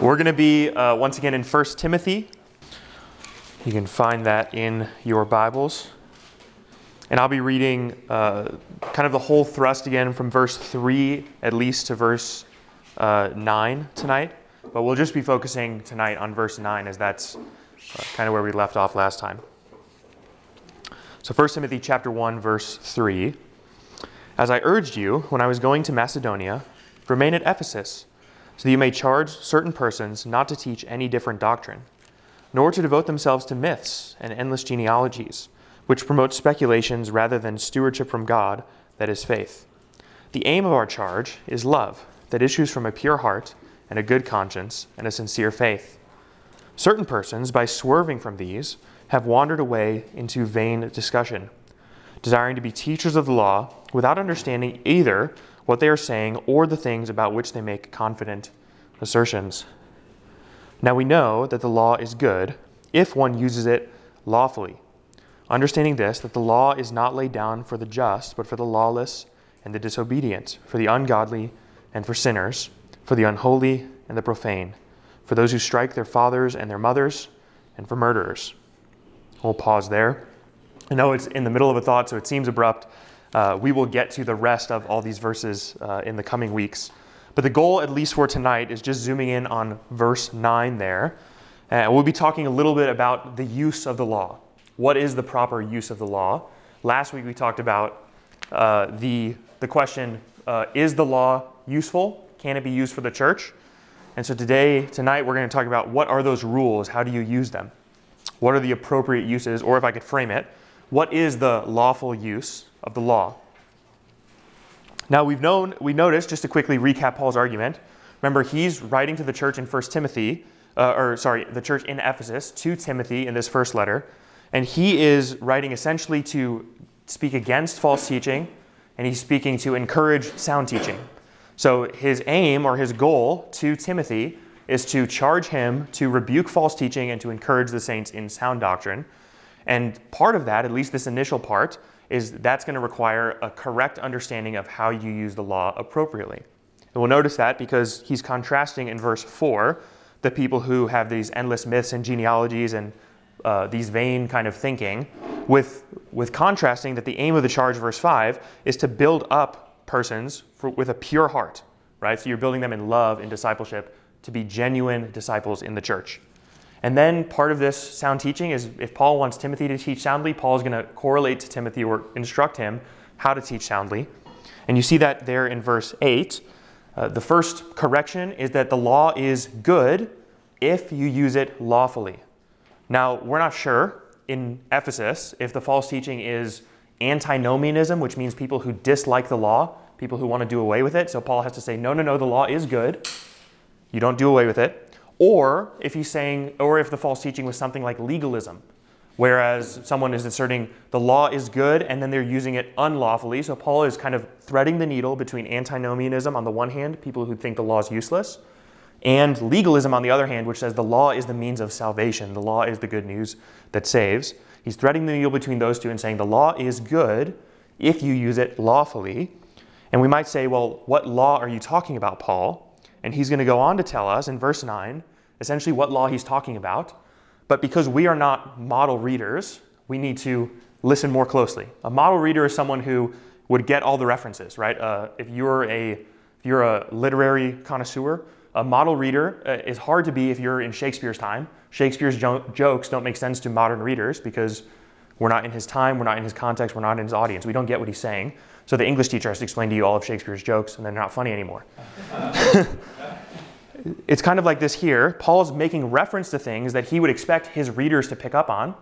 We're going to be uh, once again in 1 Timothy. You can find that in your Bibles. And I'll be reading uh, kind of the whole thrust again from verse 3 at least to verse uh, 9 tonight. But we'll just be focusing tonight on verse 9 as that's uh, kind of where we left off last time. So 1 Timothy chapter 1 verse 3. As I urged you when I was going to Macedonia, remain at Ephesus, so that you may charge certain persons not to teach any different doctrine, nor to devote themselves to myths and endless genealogies, which promote speculations rather than stewardship from God, that is faith. The aim of our charge is love that issues from a pure heart and a good conscience and a sincere faith. Certain persons, by swerving from these, have wandered away into vain discussion, desiring to be teachers of the law without understanding either what they are saying or the things about which they make confident assertions. Now we know that the law is good if one uses it lawfully, understanding this, that the law is not laid down for the just, but for the lawless and the disobedient, for the ungodly and for sinners, for the unholy and the profane, for those who strike their fathers and their mothers, and for murderers. We'll pause there. I know it's in the middle of a thought, so it seems abrupt. Uh, we will get to the rest of all these verses uh, in the coming weeks. But the goal, at least for tonight, is just zooming in on verse 9 there. And we'll be talking a little bit about the use of the law. What is the proper use of the law? Last week we talked about uh, the, the question uh, is the law useful? Can it be used for the church? And so today, tonight, we're going to talk about what are those rules? How do you use them? What are the appropriate uses? Or if I could frame it, what is the lawful use of the law? Now we've known, we noticed, just to quickly recap Paul's argument, remember he's writing to the church in 1 Timothy, uh, or sorry, the church in Ephesus to Timothy in this first letter, and he is writing essentially to speak against false teaching, and he's speaking to encourage sound teaching. So his aim or his goal to Timothy is to charge him to rebuke false teaching and to encourage the saints in sound doctrine. And part of that, at least this initial part, is that's going to require a correct understanding of how you use the law appropriately. And we'll notice that because he's contrasting in verse 4 the people who have these endless myths and genealogies and uh, these vain kind of thinking with, with contrasting that the aim of the charge, verse 5, is to build up persons for, with a pure heart, right? So you're building them in love, in discipleship, to be genuine disciples in the church. And then part of this sound teaching is if Paul wants Timothy to teach soundly, Paul is going to correlate to Timothy or instruct him how to teach soundly. And you see that there in verse 8. Uh, the first correction is that the law is good if you use it lawfully. Now, we're not sure in Ephesus if the false teaching is antinomianism, which means people who dislike the law, people who want to do away with it. So Paul has to say, no, no, no, the law is good. You don't do away with it. Or if he's saying, or if the false teaching was something like legalism, whereas someone is asserting the law is good and then they're using it unlawfully. So Paul is kind of threading the needle between antinomianism on the one hand, people who think the law is useless, and legalism on the other hand, which says the law is the means of salvation, the law is the good news that saves. He's threading the needle between those two and saying the law is good if you use it lawfully. And we might say, well, what law are you talking about, Paul? And he's going to go on to tell us in verse 9 essentially what law he's talking about. But because we are not model readers, we need to listen more closely. A model reader is someone who would get all the references, right? Uh, if you're a if you're a literary connoisseur, a model reader uh, is hard to be if you're in Shakespeare's time. Shakespeare's jo- jokes don't make sense to modern readers because we're not in his time, we're not in his context, we're not in his audience. We don't get what he's saying. So the English teacher has to explain to you all of Shakespeare's jokes, and they're not funny anymore. it's kind of like this here. Paul's making reference to things that he would expect his readers to pick up on,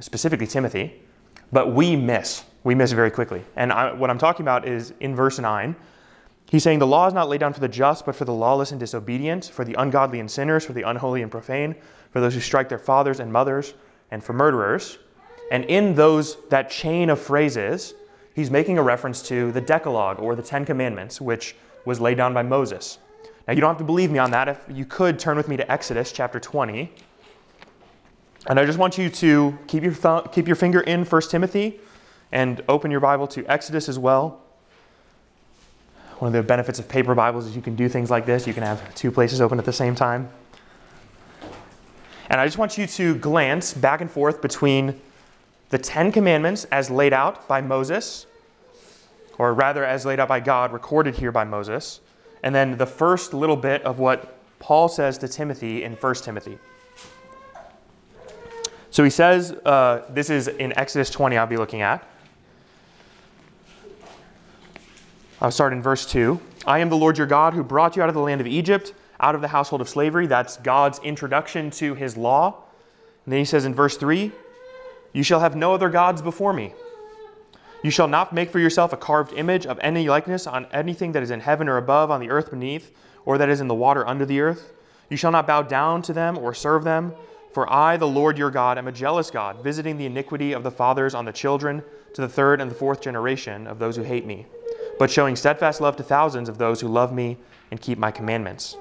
specifically Timothy, but we miss. We miss very quickly. And I, what I'm talking about is in verse 9. He's saying the law is not laid down for the just, but for the lawless and disobedient, for the ungodly and sinners, for the unholy and profane, for those who strike their fathers and mothers, and for murderers. And in those that chain of phrases, he's making a reference to the Decalogue or the Ten Commandments, which was laid down by Moses. Now, you don't have to believe me on that. If you could turn with me to Exodus chapter 20. And I just want you to keep your, th- keep your finger in 1 Timothy and open your Bible to Exodus as well. One of the benefits of paper Bibles is you can do things like this. You can have two places open at the same time. And I just want you to glance back and forth between the Ten Commandments as laid out by Moses, or rather as laid out by God, recorded here by Moses, and then the first little bit of what Paul says to Timothy in 1 Timothy. So he says, uh, this is in Exodus 20, I'll be looking at. I'll start in verse 2. I am the Lord your God who brought you out of the land of Egypt, out of the household of slavery. That's God's introduction to his law. And then he says in verse 3 You shall have no other gods before me. You shall not make for yourself a carved image of any likeness on anything that is in heaven or above, on the earth beneath, or that is in the water under the earth. You shall not bow down to them or serve them. For I, the Lord your God, am a jealous God, visiting the iniquity of the fathers on the children to the third and the fourth generation of those who hate me but showing steadfast love to thousands of those who love me and keep my commandments.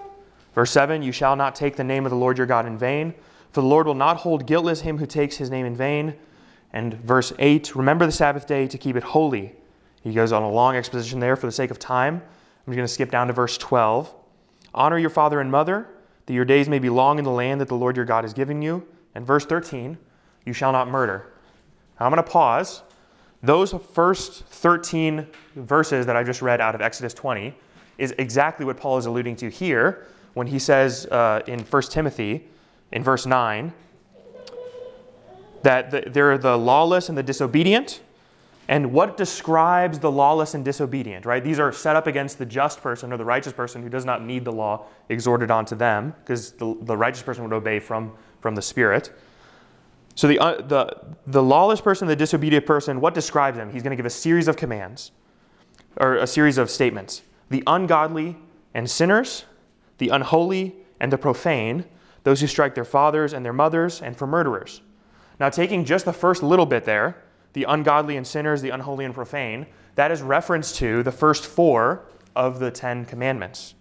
Verse 7 You shall not take the name of the Lord your God in vain, for the Lord will not hold guiltless him who takes his name in vain. And verse 8 Remember the Sabbath day to keep it holy. He goes on a long exposition there for the sake of time. I'm going to skip down to verse 12. Honor your father and mother, that your days may be long in the land that the Lord your God is giving you. And verse 13 You shall not murder. Now I'm going to pause those first 13 verses that I just read out of Exodus 20 is exactly what Paul is alluding to here when he says uh, in 1 Timothy, in verse 9, that the, they're the lawless and the disobedient. And what describes the lawless and disobedient, right? These are set up against the just person or the righteous person who does not need the law exhorted onto them, because the, the righteous person would obey from, from the Spirit. So the, uh, the, the lawless person, the disobedient person, what describes them? He's going to give a series of commands, or a series of statements. The ungodly and sinners, the unholy and the profane, those who strike their fathers and their mothers, and for murderers. Now, taking just the first little bit there, the ungodly and sinners, the unholy and profane, that is reference to the first four of the Ten Commandments.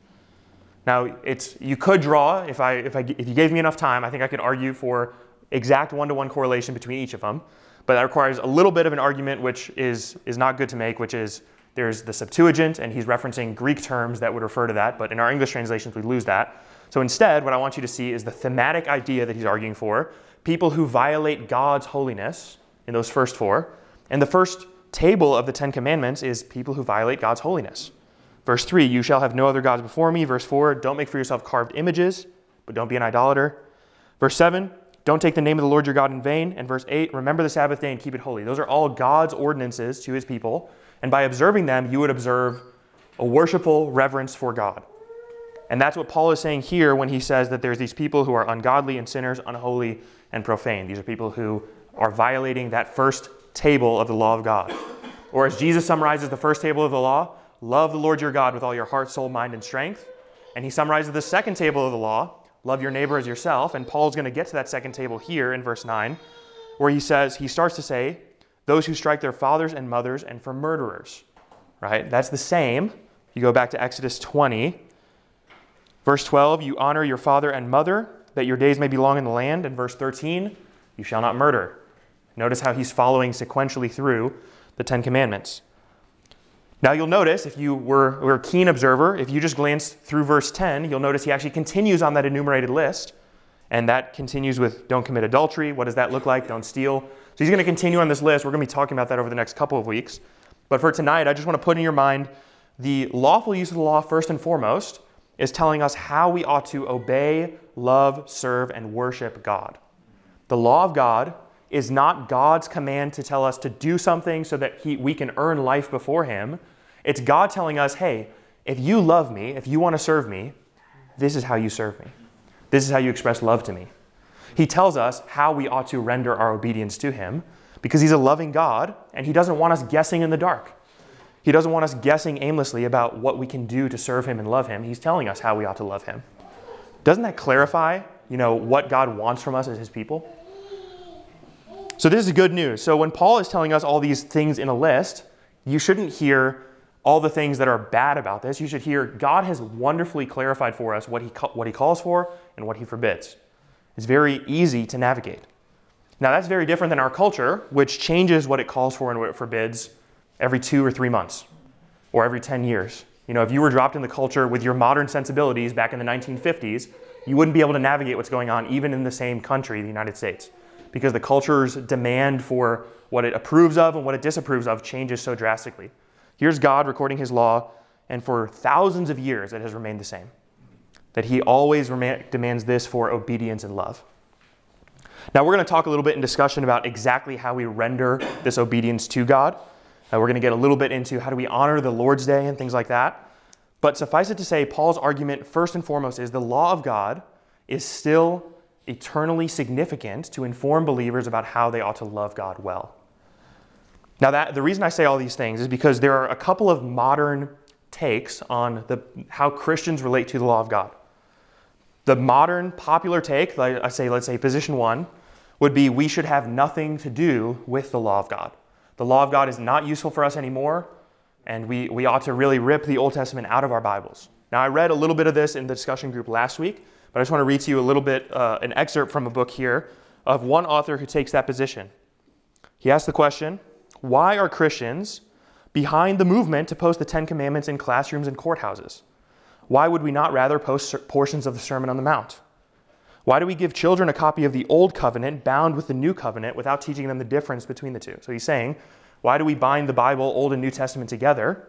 Now, it's, you could draw, if, I, if, I, if you gave me enough time, I think I could argue for exact one to one correlation between each of them, but that requires a little bit of an argument which is, is not good to make, which is there's the Septuagint, and he's referencing Greek terms that would refer to that, but in our English translations, we lose that. So instead, what I want you to see is the thematic idea that he's arguing for people who violate God's holiness in those first four. And the first table of the Ten Commandments is people who violate God's holiness. Verse 3, you shall have no other gods before me. Verse 4, don't make for yourself carved images, but don't be an idolater. Verse 7, don't take the name of the Lord your God in vain. And verse 8, remember the Sabbath day and keep it holy. Those are all God's ordinances to his people. And by observing them, you would observe a worshipful reverence for God. And that's what Paul is saying here when he says that there's these people who are ungodly and sinners, unholy and profane. These are people who are violating that first table of the law of God. Or as Jesus summarizes the first table of the law, love the Lord your God with all your heart, soul, mind, and strength. And he summarizes the second table of the law, love your neighbor as yourself. And Paul's going to get to that second table here in verse 9, where he says, he starts to say, those who strike their fathers and mothers and for murderers, right? That's the same. You go back to Exodus 20, verse 12, you honor your father and mother, that your days may be long in the land. And verse 13, you shall not murder. Notice how he's following sequentially through the Ten Commandments. Now you'll notice, if you were, were a keen observer, if you just glance through verse 10, you'll notice he actually continues on that enumerated list. And that continues with don't commit adultery. What does that look like? Don't steal. So he's going to continue on this list. We're going to be talking about that over the next couple of weeks. But for tonight, I just want to put in your mind the lawful use of the law, first and foremost, is telling us how we ought to obey, love, serve, and worship God. The law of God is not God's command to tell us to do something so that he, we can earn life before Him. It's God telling us, hey, if you love me, if you want to serve me, this is how you serve me. This is how you express love to me. He tells us how we ought to render our obedience to Him because He's a loving God and He doesn't want us guessing in the dark. He doesn't want us guessing aimlessly about what we can do to serve Him and love Him. He's telling us how we ought to love Him. Doesn't that clarify, you know, what God wants from us as His people? So this is good news. So when Paul is telling us all these things in a list, you shouldn't hear all the things that are bad about this. You should hear God has wonderfully clarified for us what he, what he calls for and what he forbids. It's very easy to navigate. Now, that's very different than our culture, which changes what it calls for and what it forbids every two or three months or every 10 years. You know, if you were dropped in the culture with your modern sensibilities back in the 1950s, you wouldn't be able to navigate what's going on even in the same country, the United States, because the culture's demand for what it approves of and what it disapproves of changes so drastically. Here's God recording his law, and for thousands of years it has remained the same. That he always demands this for obedience and love. Now, we're going to talk a little bit in discussion about exactly how we render this obedience to God. Uh, we're going to get a little bit into how do we honor the Lord's Day and things like that. But suffice it to say, Paul's argument, first and foremost, is the law of God is still eternally significant to inform believers about how they ought to love God well. Now, that, the reason I say all these things is because there are a couple of modern takes on the, how Christians relate to the law of God. The modern popular take, like I say, let's say position one, would be we should have nothing to do with the law of God. The law of God is not useful for us anymore, and we, we ought to really rip the Old Testament out of our Bibles. Now, I read a little bit of this in the discussion group last week, but I just want to read to you a little bit, uh, an excerpt from a book here of one author who takes that position. He asks the question Why are Christians behind the movement to post the Ten Commandments in classrooms and courthouses? Why would we not rather post portions of the Sermon on the Mount? Why do we give children a copy of the Old Covenant bound with the New Covenant without teaching them the difference between the two? So he's saying, why do we bind the Bible, Old and New Testament, together?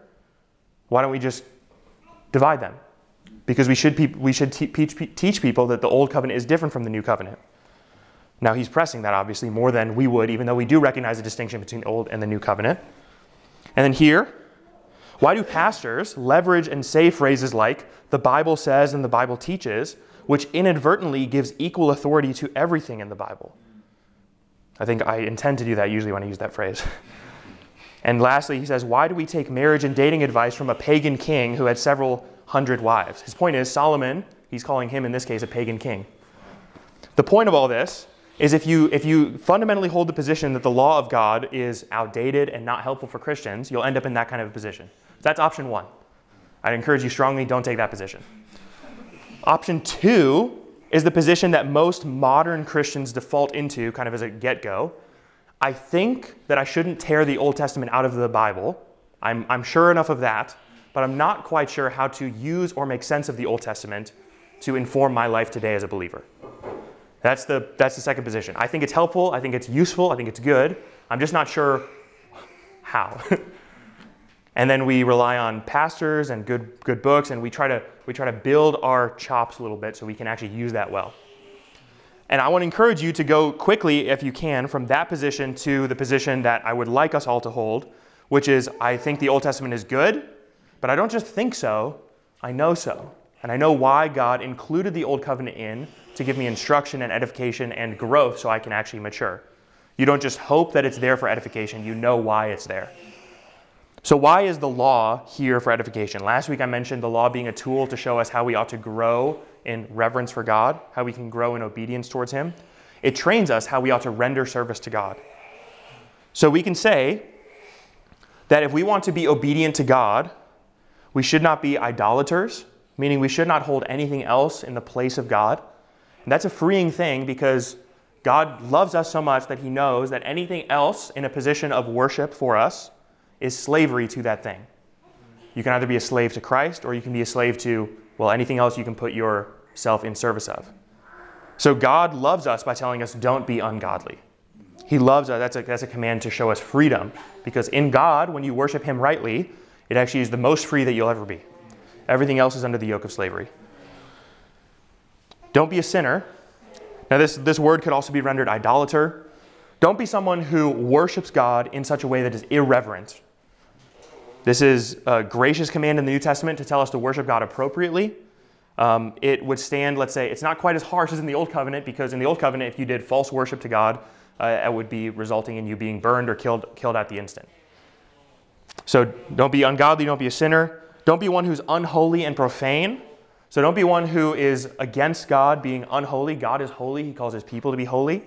Why don't we just divide them? Because we should, pe- we should te- teach people that the Old Covenant is different from the New Covenant. Now, he's pressing that obviously more than we would, even though we do recognize the distinction between the Old and the New Covenant. And then here, why do pastors leverage and say phrases like, the Bible says and the Bible teaches, which inadvertently gives equal authority to everything in the Bible. I think I intend to do that usually when I use that phrase. and lastly, he says, Why do we take marriage and dating advice from a pagan king who had several hundred wives? His point is, Solomon, he's calling him in this case a pagan king. The point of all this is if you, if you fundamentally hold the position that the law of God is outdated and not helpful for Christians, you'll end up in that kind of a position. That's option one. I'd encourage you strongly don't take that position. Option two is the position that most modern Christians default into, kind of as a get go. I think that I shouldn't tear the Old Testament out of the Bible. I'm, I'm sure enough of that, but I'm not quite sure how to use or make sense of the Old Testament to inform my life today as a believer. That's the, that's the second position. I think it's helpful, I think it's useful, I think it's good. I'm just not sure how. And then we rely on pastors and good, good books, and we try, to, we try to build our chops a little bit so we can actually use that well. And I want to encourage you to go quickly, if you can, from that position to the position that I would like us all to hold, which is I think the Old Testament is good, but I don't just think so, I know so. And I know why God included the Old Covenant in to give me instruction and edification and growth so I can actually mature. You don't just hope that it's there for edification, you know why it's there. So, why is the law here for edification? Last week I mentioned the law being a tool to show us how we ought to grow in reverence for God, how we can grow in obedience towards Him. It trains us how we ought to render service to God. So, we can say that if we want to be obedient to God, we should not be idolaters, meaning we should not hold anything else in the place of God. And that's a freeing thing because God loves us so much that He knows that anything else in a position of worship for us is slavery to that thing. You can either be a slave to Christ or you can be a slave to, well, anything else you can put yourself in service of. So God loves us by telling us, don't be ungodly. He loves us. That's a, that's a command to show us freedom. Because in God, when you worship Him rightly, it actually is the most free that you'll ever be. Everything else is under the yoke of slavery. Don't be a sinner. Now, this, this word could also be rendered idolater. Don't be someone who worships God in such a way that is irreverent, this is a gracious command in the New Testament to tell us to worship God appropriately. Um, it would stand, let's say, it's not quite as harsh as in the Old Covenant, because in the Old Covenant, if you did false worship to God, uh, it would be resulting in you being burned or killed, killed at the instant. So don't be ungodly, don't be a sinner. Don't be one who's unholy and profane. So don't be one who is against God being unholy. God is holy, He calls His people to be holy.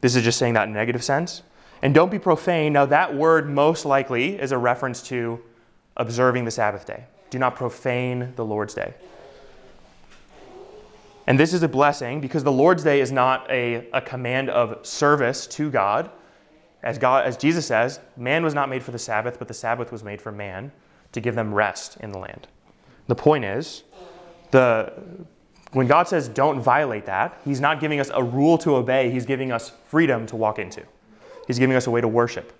This is just saying that in a negative sense. And don't be profane. Now, that word most likely is a reference to observing the Sabbath day. Do not profane the Lord's day. And this is a blessing because the Lord's day is not a, a command of service to God. As, God. as Jesus says, man was not made for the Sabbath, but the Sabbath was made for man to give them rest in the land. The point is, the, when God says don't violate that, He's not giving us a rule to obey, He's giving us freedom to walk into. He's giving us a way to worship.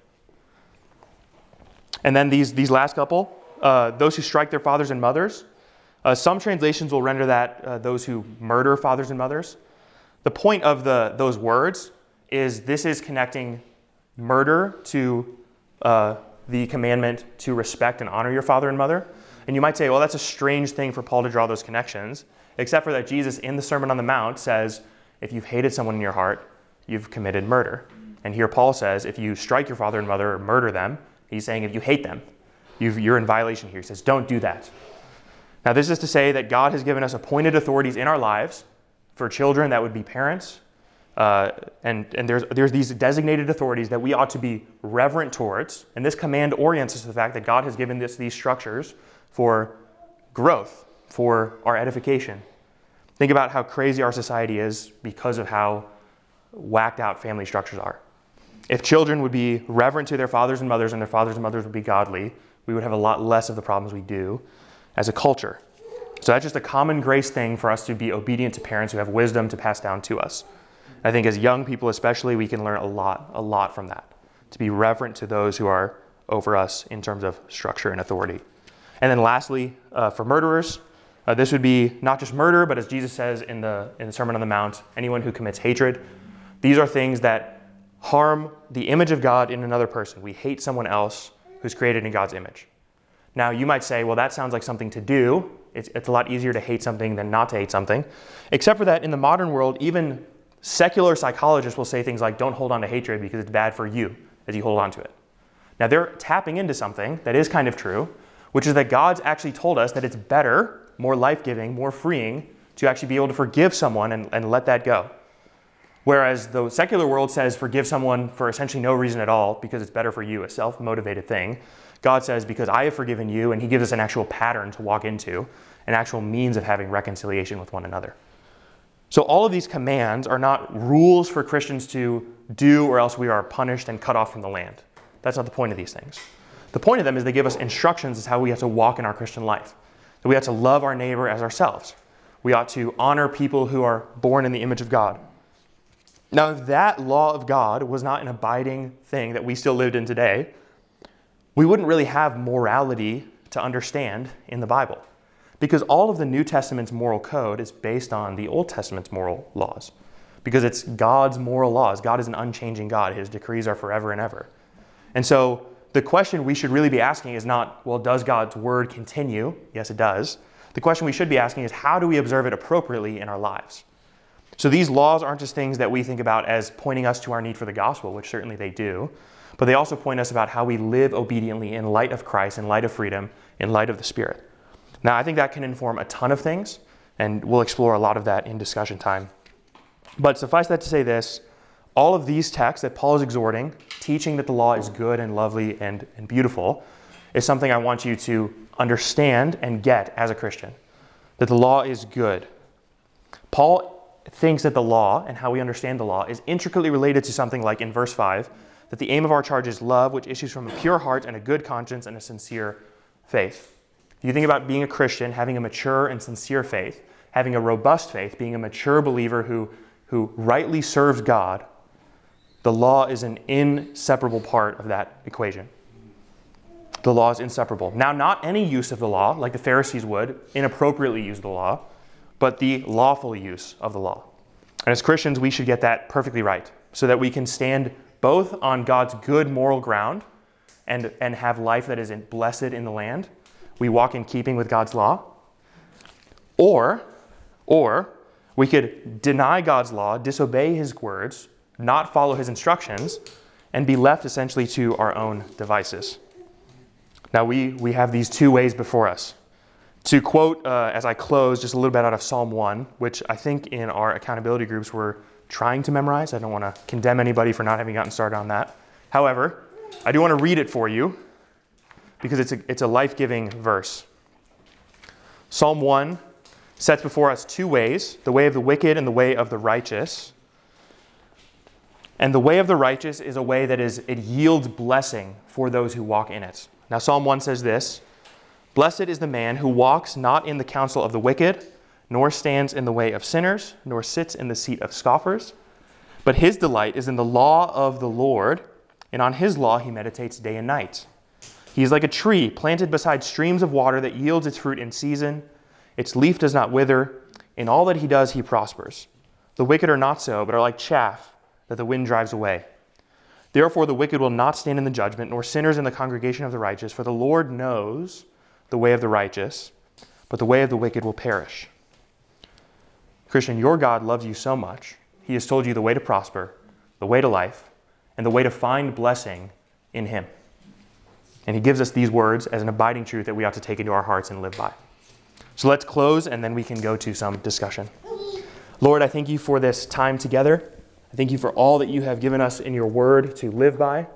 And then these, these last couple, uh, those who strike their fathers and mothers. Uh, some translations will render that uh, those who murder fathers and mothers. The point of the, those words is this is connecting murder to uh, the commandment to respect and honor your father and mother. And you might say, well, that's a strange thing for Paul to draw those connections, except for that Jesus in the Sermon on the Mount says, if you've hated someone in your heart, you've committed murder. And here Paul says, if you strike your father and mother or murder them, he's saying if you hate them, you are in violation here. He says, don't do that. Now, this is to say that God has given us appointed authorities in our lives. For children, that would be parents. Uh, and and there's, there's these designated authorities that we ought to be reverent towards. And this command orients us to the fact that God has given us these structures for growth, for our edification. Think about how crazy our society is because of how whacked out family structures are. If children would be reverent to their fathers and mothers and their fathers and mothers would be godly, we would have a lot less of the problems we do as a culture. So that's just a common grace thing for us to be obedient to parents who have wisdom to pass down to us. I think as young people, especially, we can learn a lot, a lot from that. To be reverent to those who are over us in terms of structure and authority. And then lastly, uh, for murderers, uh, this would be not just murder, but as Jesus says in the, in the Sermon on the Mount, anyone who commits hatred. These are things that harm the image of God in another person. We hate someone else who's created in God's image. Now, you might say, well, that sounds like something to do. It's, it's a lot easier to hate something than not to hate something. Except for that, in the modern world, even secular psychologists will say things like, don't hold on to hatred because it's bad for you as you hold on to it. Now, they're tapping into something that is kind of true, which is that God's actually told us that it's better, more life giving, more freeing to actually be able to forgive someone and, and let that go. Whereas the secular world says forgive someone for essentially no reason at all because it's better for you, a self motivated thing. God says because I have forgiven you, and He gives us an actual pattern to walk into, an actual means of having reconciliation with one another. So all of these commands are not rules for Christians to do or else we are punished and cut off from the land. That's not the point of these things. The point of them is they give us instructions as how we have to walk in our Christian life. That we have to love our neighbor as ourselves. We ought to honor people who are born in the image of God. Now, if that law of God was not an abiding thing that we still lived in today, we wouldn't really have morality to understand in the Bible. Because all of the New Testament's moral code is based on the Old Testament's moral laws. Because it's God's moral laws. God is an unchanging God, His decrees are forever and ever. And so the question we should really be asking is not, well, does God's word continue? Yes, it does. The question we should be asking is, how do we observe it appropriately in our lives? So these laws aren't just things that we think about as pointing us to our need for the gospel, which certainly they do, but they also point us about how we live obediently in light of Christ, in light of freedom, in light of the Spirit. Now, I think that can inform a ton of things, and we'll explore a lot of that in discussion time. But suffice that to say this all of these texts that Paul is exhorting, teaching that the law is good and lovely and, and beautiful, is something I want you to understand and get as a Christian. That the law is good. Paul thinks that the law and how we understand the law is intricately related to something like in verse 5 that the aim of our charge is love, which issues from a pure heart and a good conscience and a sincere faith. If you think about being a Christian, having a mature and sincere faith, having a robust faith, being a mature believer who, who rightly serves God, the law is an inseparable part of that equation. The law is inseparable. Now, not any use of the law, like the Pharisees would inappropriately use the law, but the lawful use of the law. And as Christians, we should get that perfectly right so that we can stand both on God's good moral ground and, and have life that is blessed in the land. We walk in keeping with God's law. Or, or we could deny God's law, disobey his words, not follow his instructions, and be left essentially to our own devices. Now, we, we have these two ways before us to quote uh, as I close just a little bit out of Psalm 1, which I think in our accountability groups we're trying to memorize. I don't want to condemn anybody for not having gotten started on that. However, I do want to read it for you because it's a, it's a life giving verse. Psalm 1 sets before us two ways the way of the wicked and the way of the righteous. And the way of the righteous is a way that is, it yields blessing for those who walk in it. Now, Psalm 1 says this Blessed is the man who walks not in the counsel of the wicked, nor stands in the way of sinners, nor sits in the seat of scoffers. But his delight is in the law of the Lord, and on his law he meditates day and night. He is like a tree planted beside streams of water that yields its fruit in season. Its leaf does not wither. In all that he does, he prospers. The wicked are not so, but are like chaff that the wind drives away. Therefore, the wicked will not stand in the judgment, nor sinners in the congregation of the righteous, for the Lord knows the way of the righteous, but the way of the wicked will perish. Christian, your God loves you so much, He has told you the way to prosper, the way to life, and the way to find blessing in Him. And He gives us these words as an abiding truth that we ought to take into our hearts and live by. So let's close, and then we can go to some discussion. Lord, I thank you for this time together. I thank you for all that you have given us in your word to live by.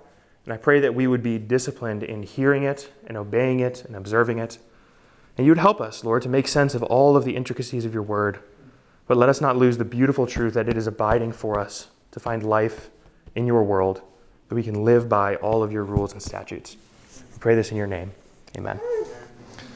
And I pray that we would be disciplined in hearing it and obeying it and observing it. And you would help us, Lord, to make sense of all of the intricacies of your word. But let us not lose the beautiful truth that it is abiding for us to find life in your world, that we can live by all of your rules and statutes. We pray this in your name. Amen.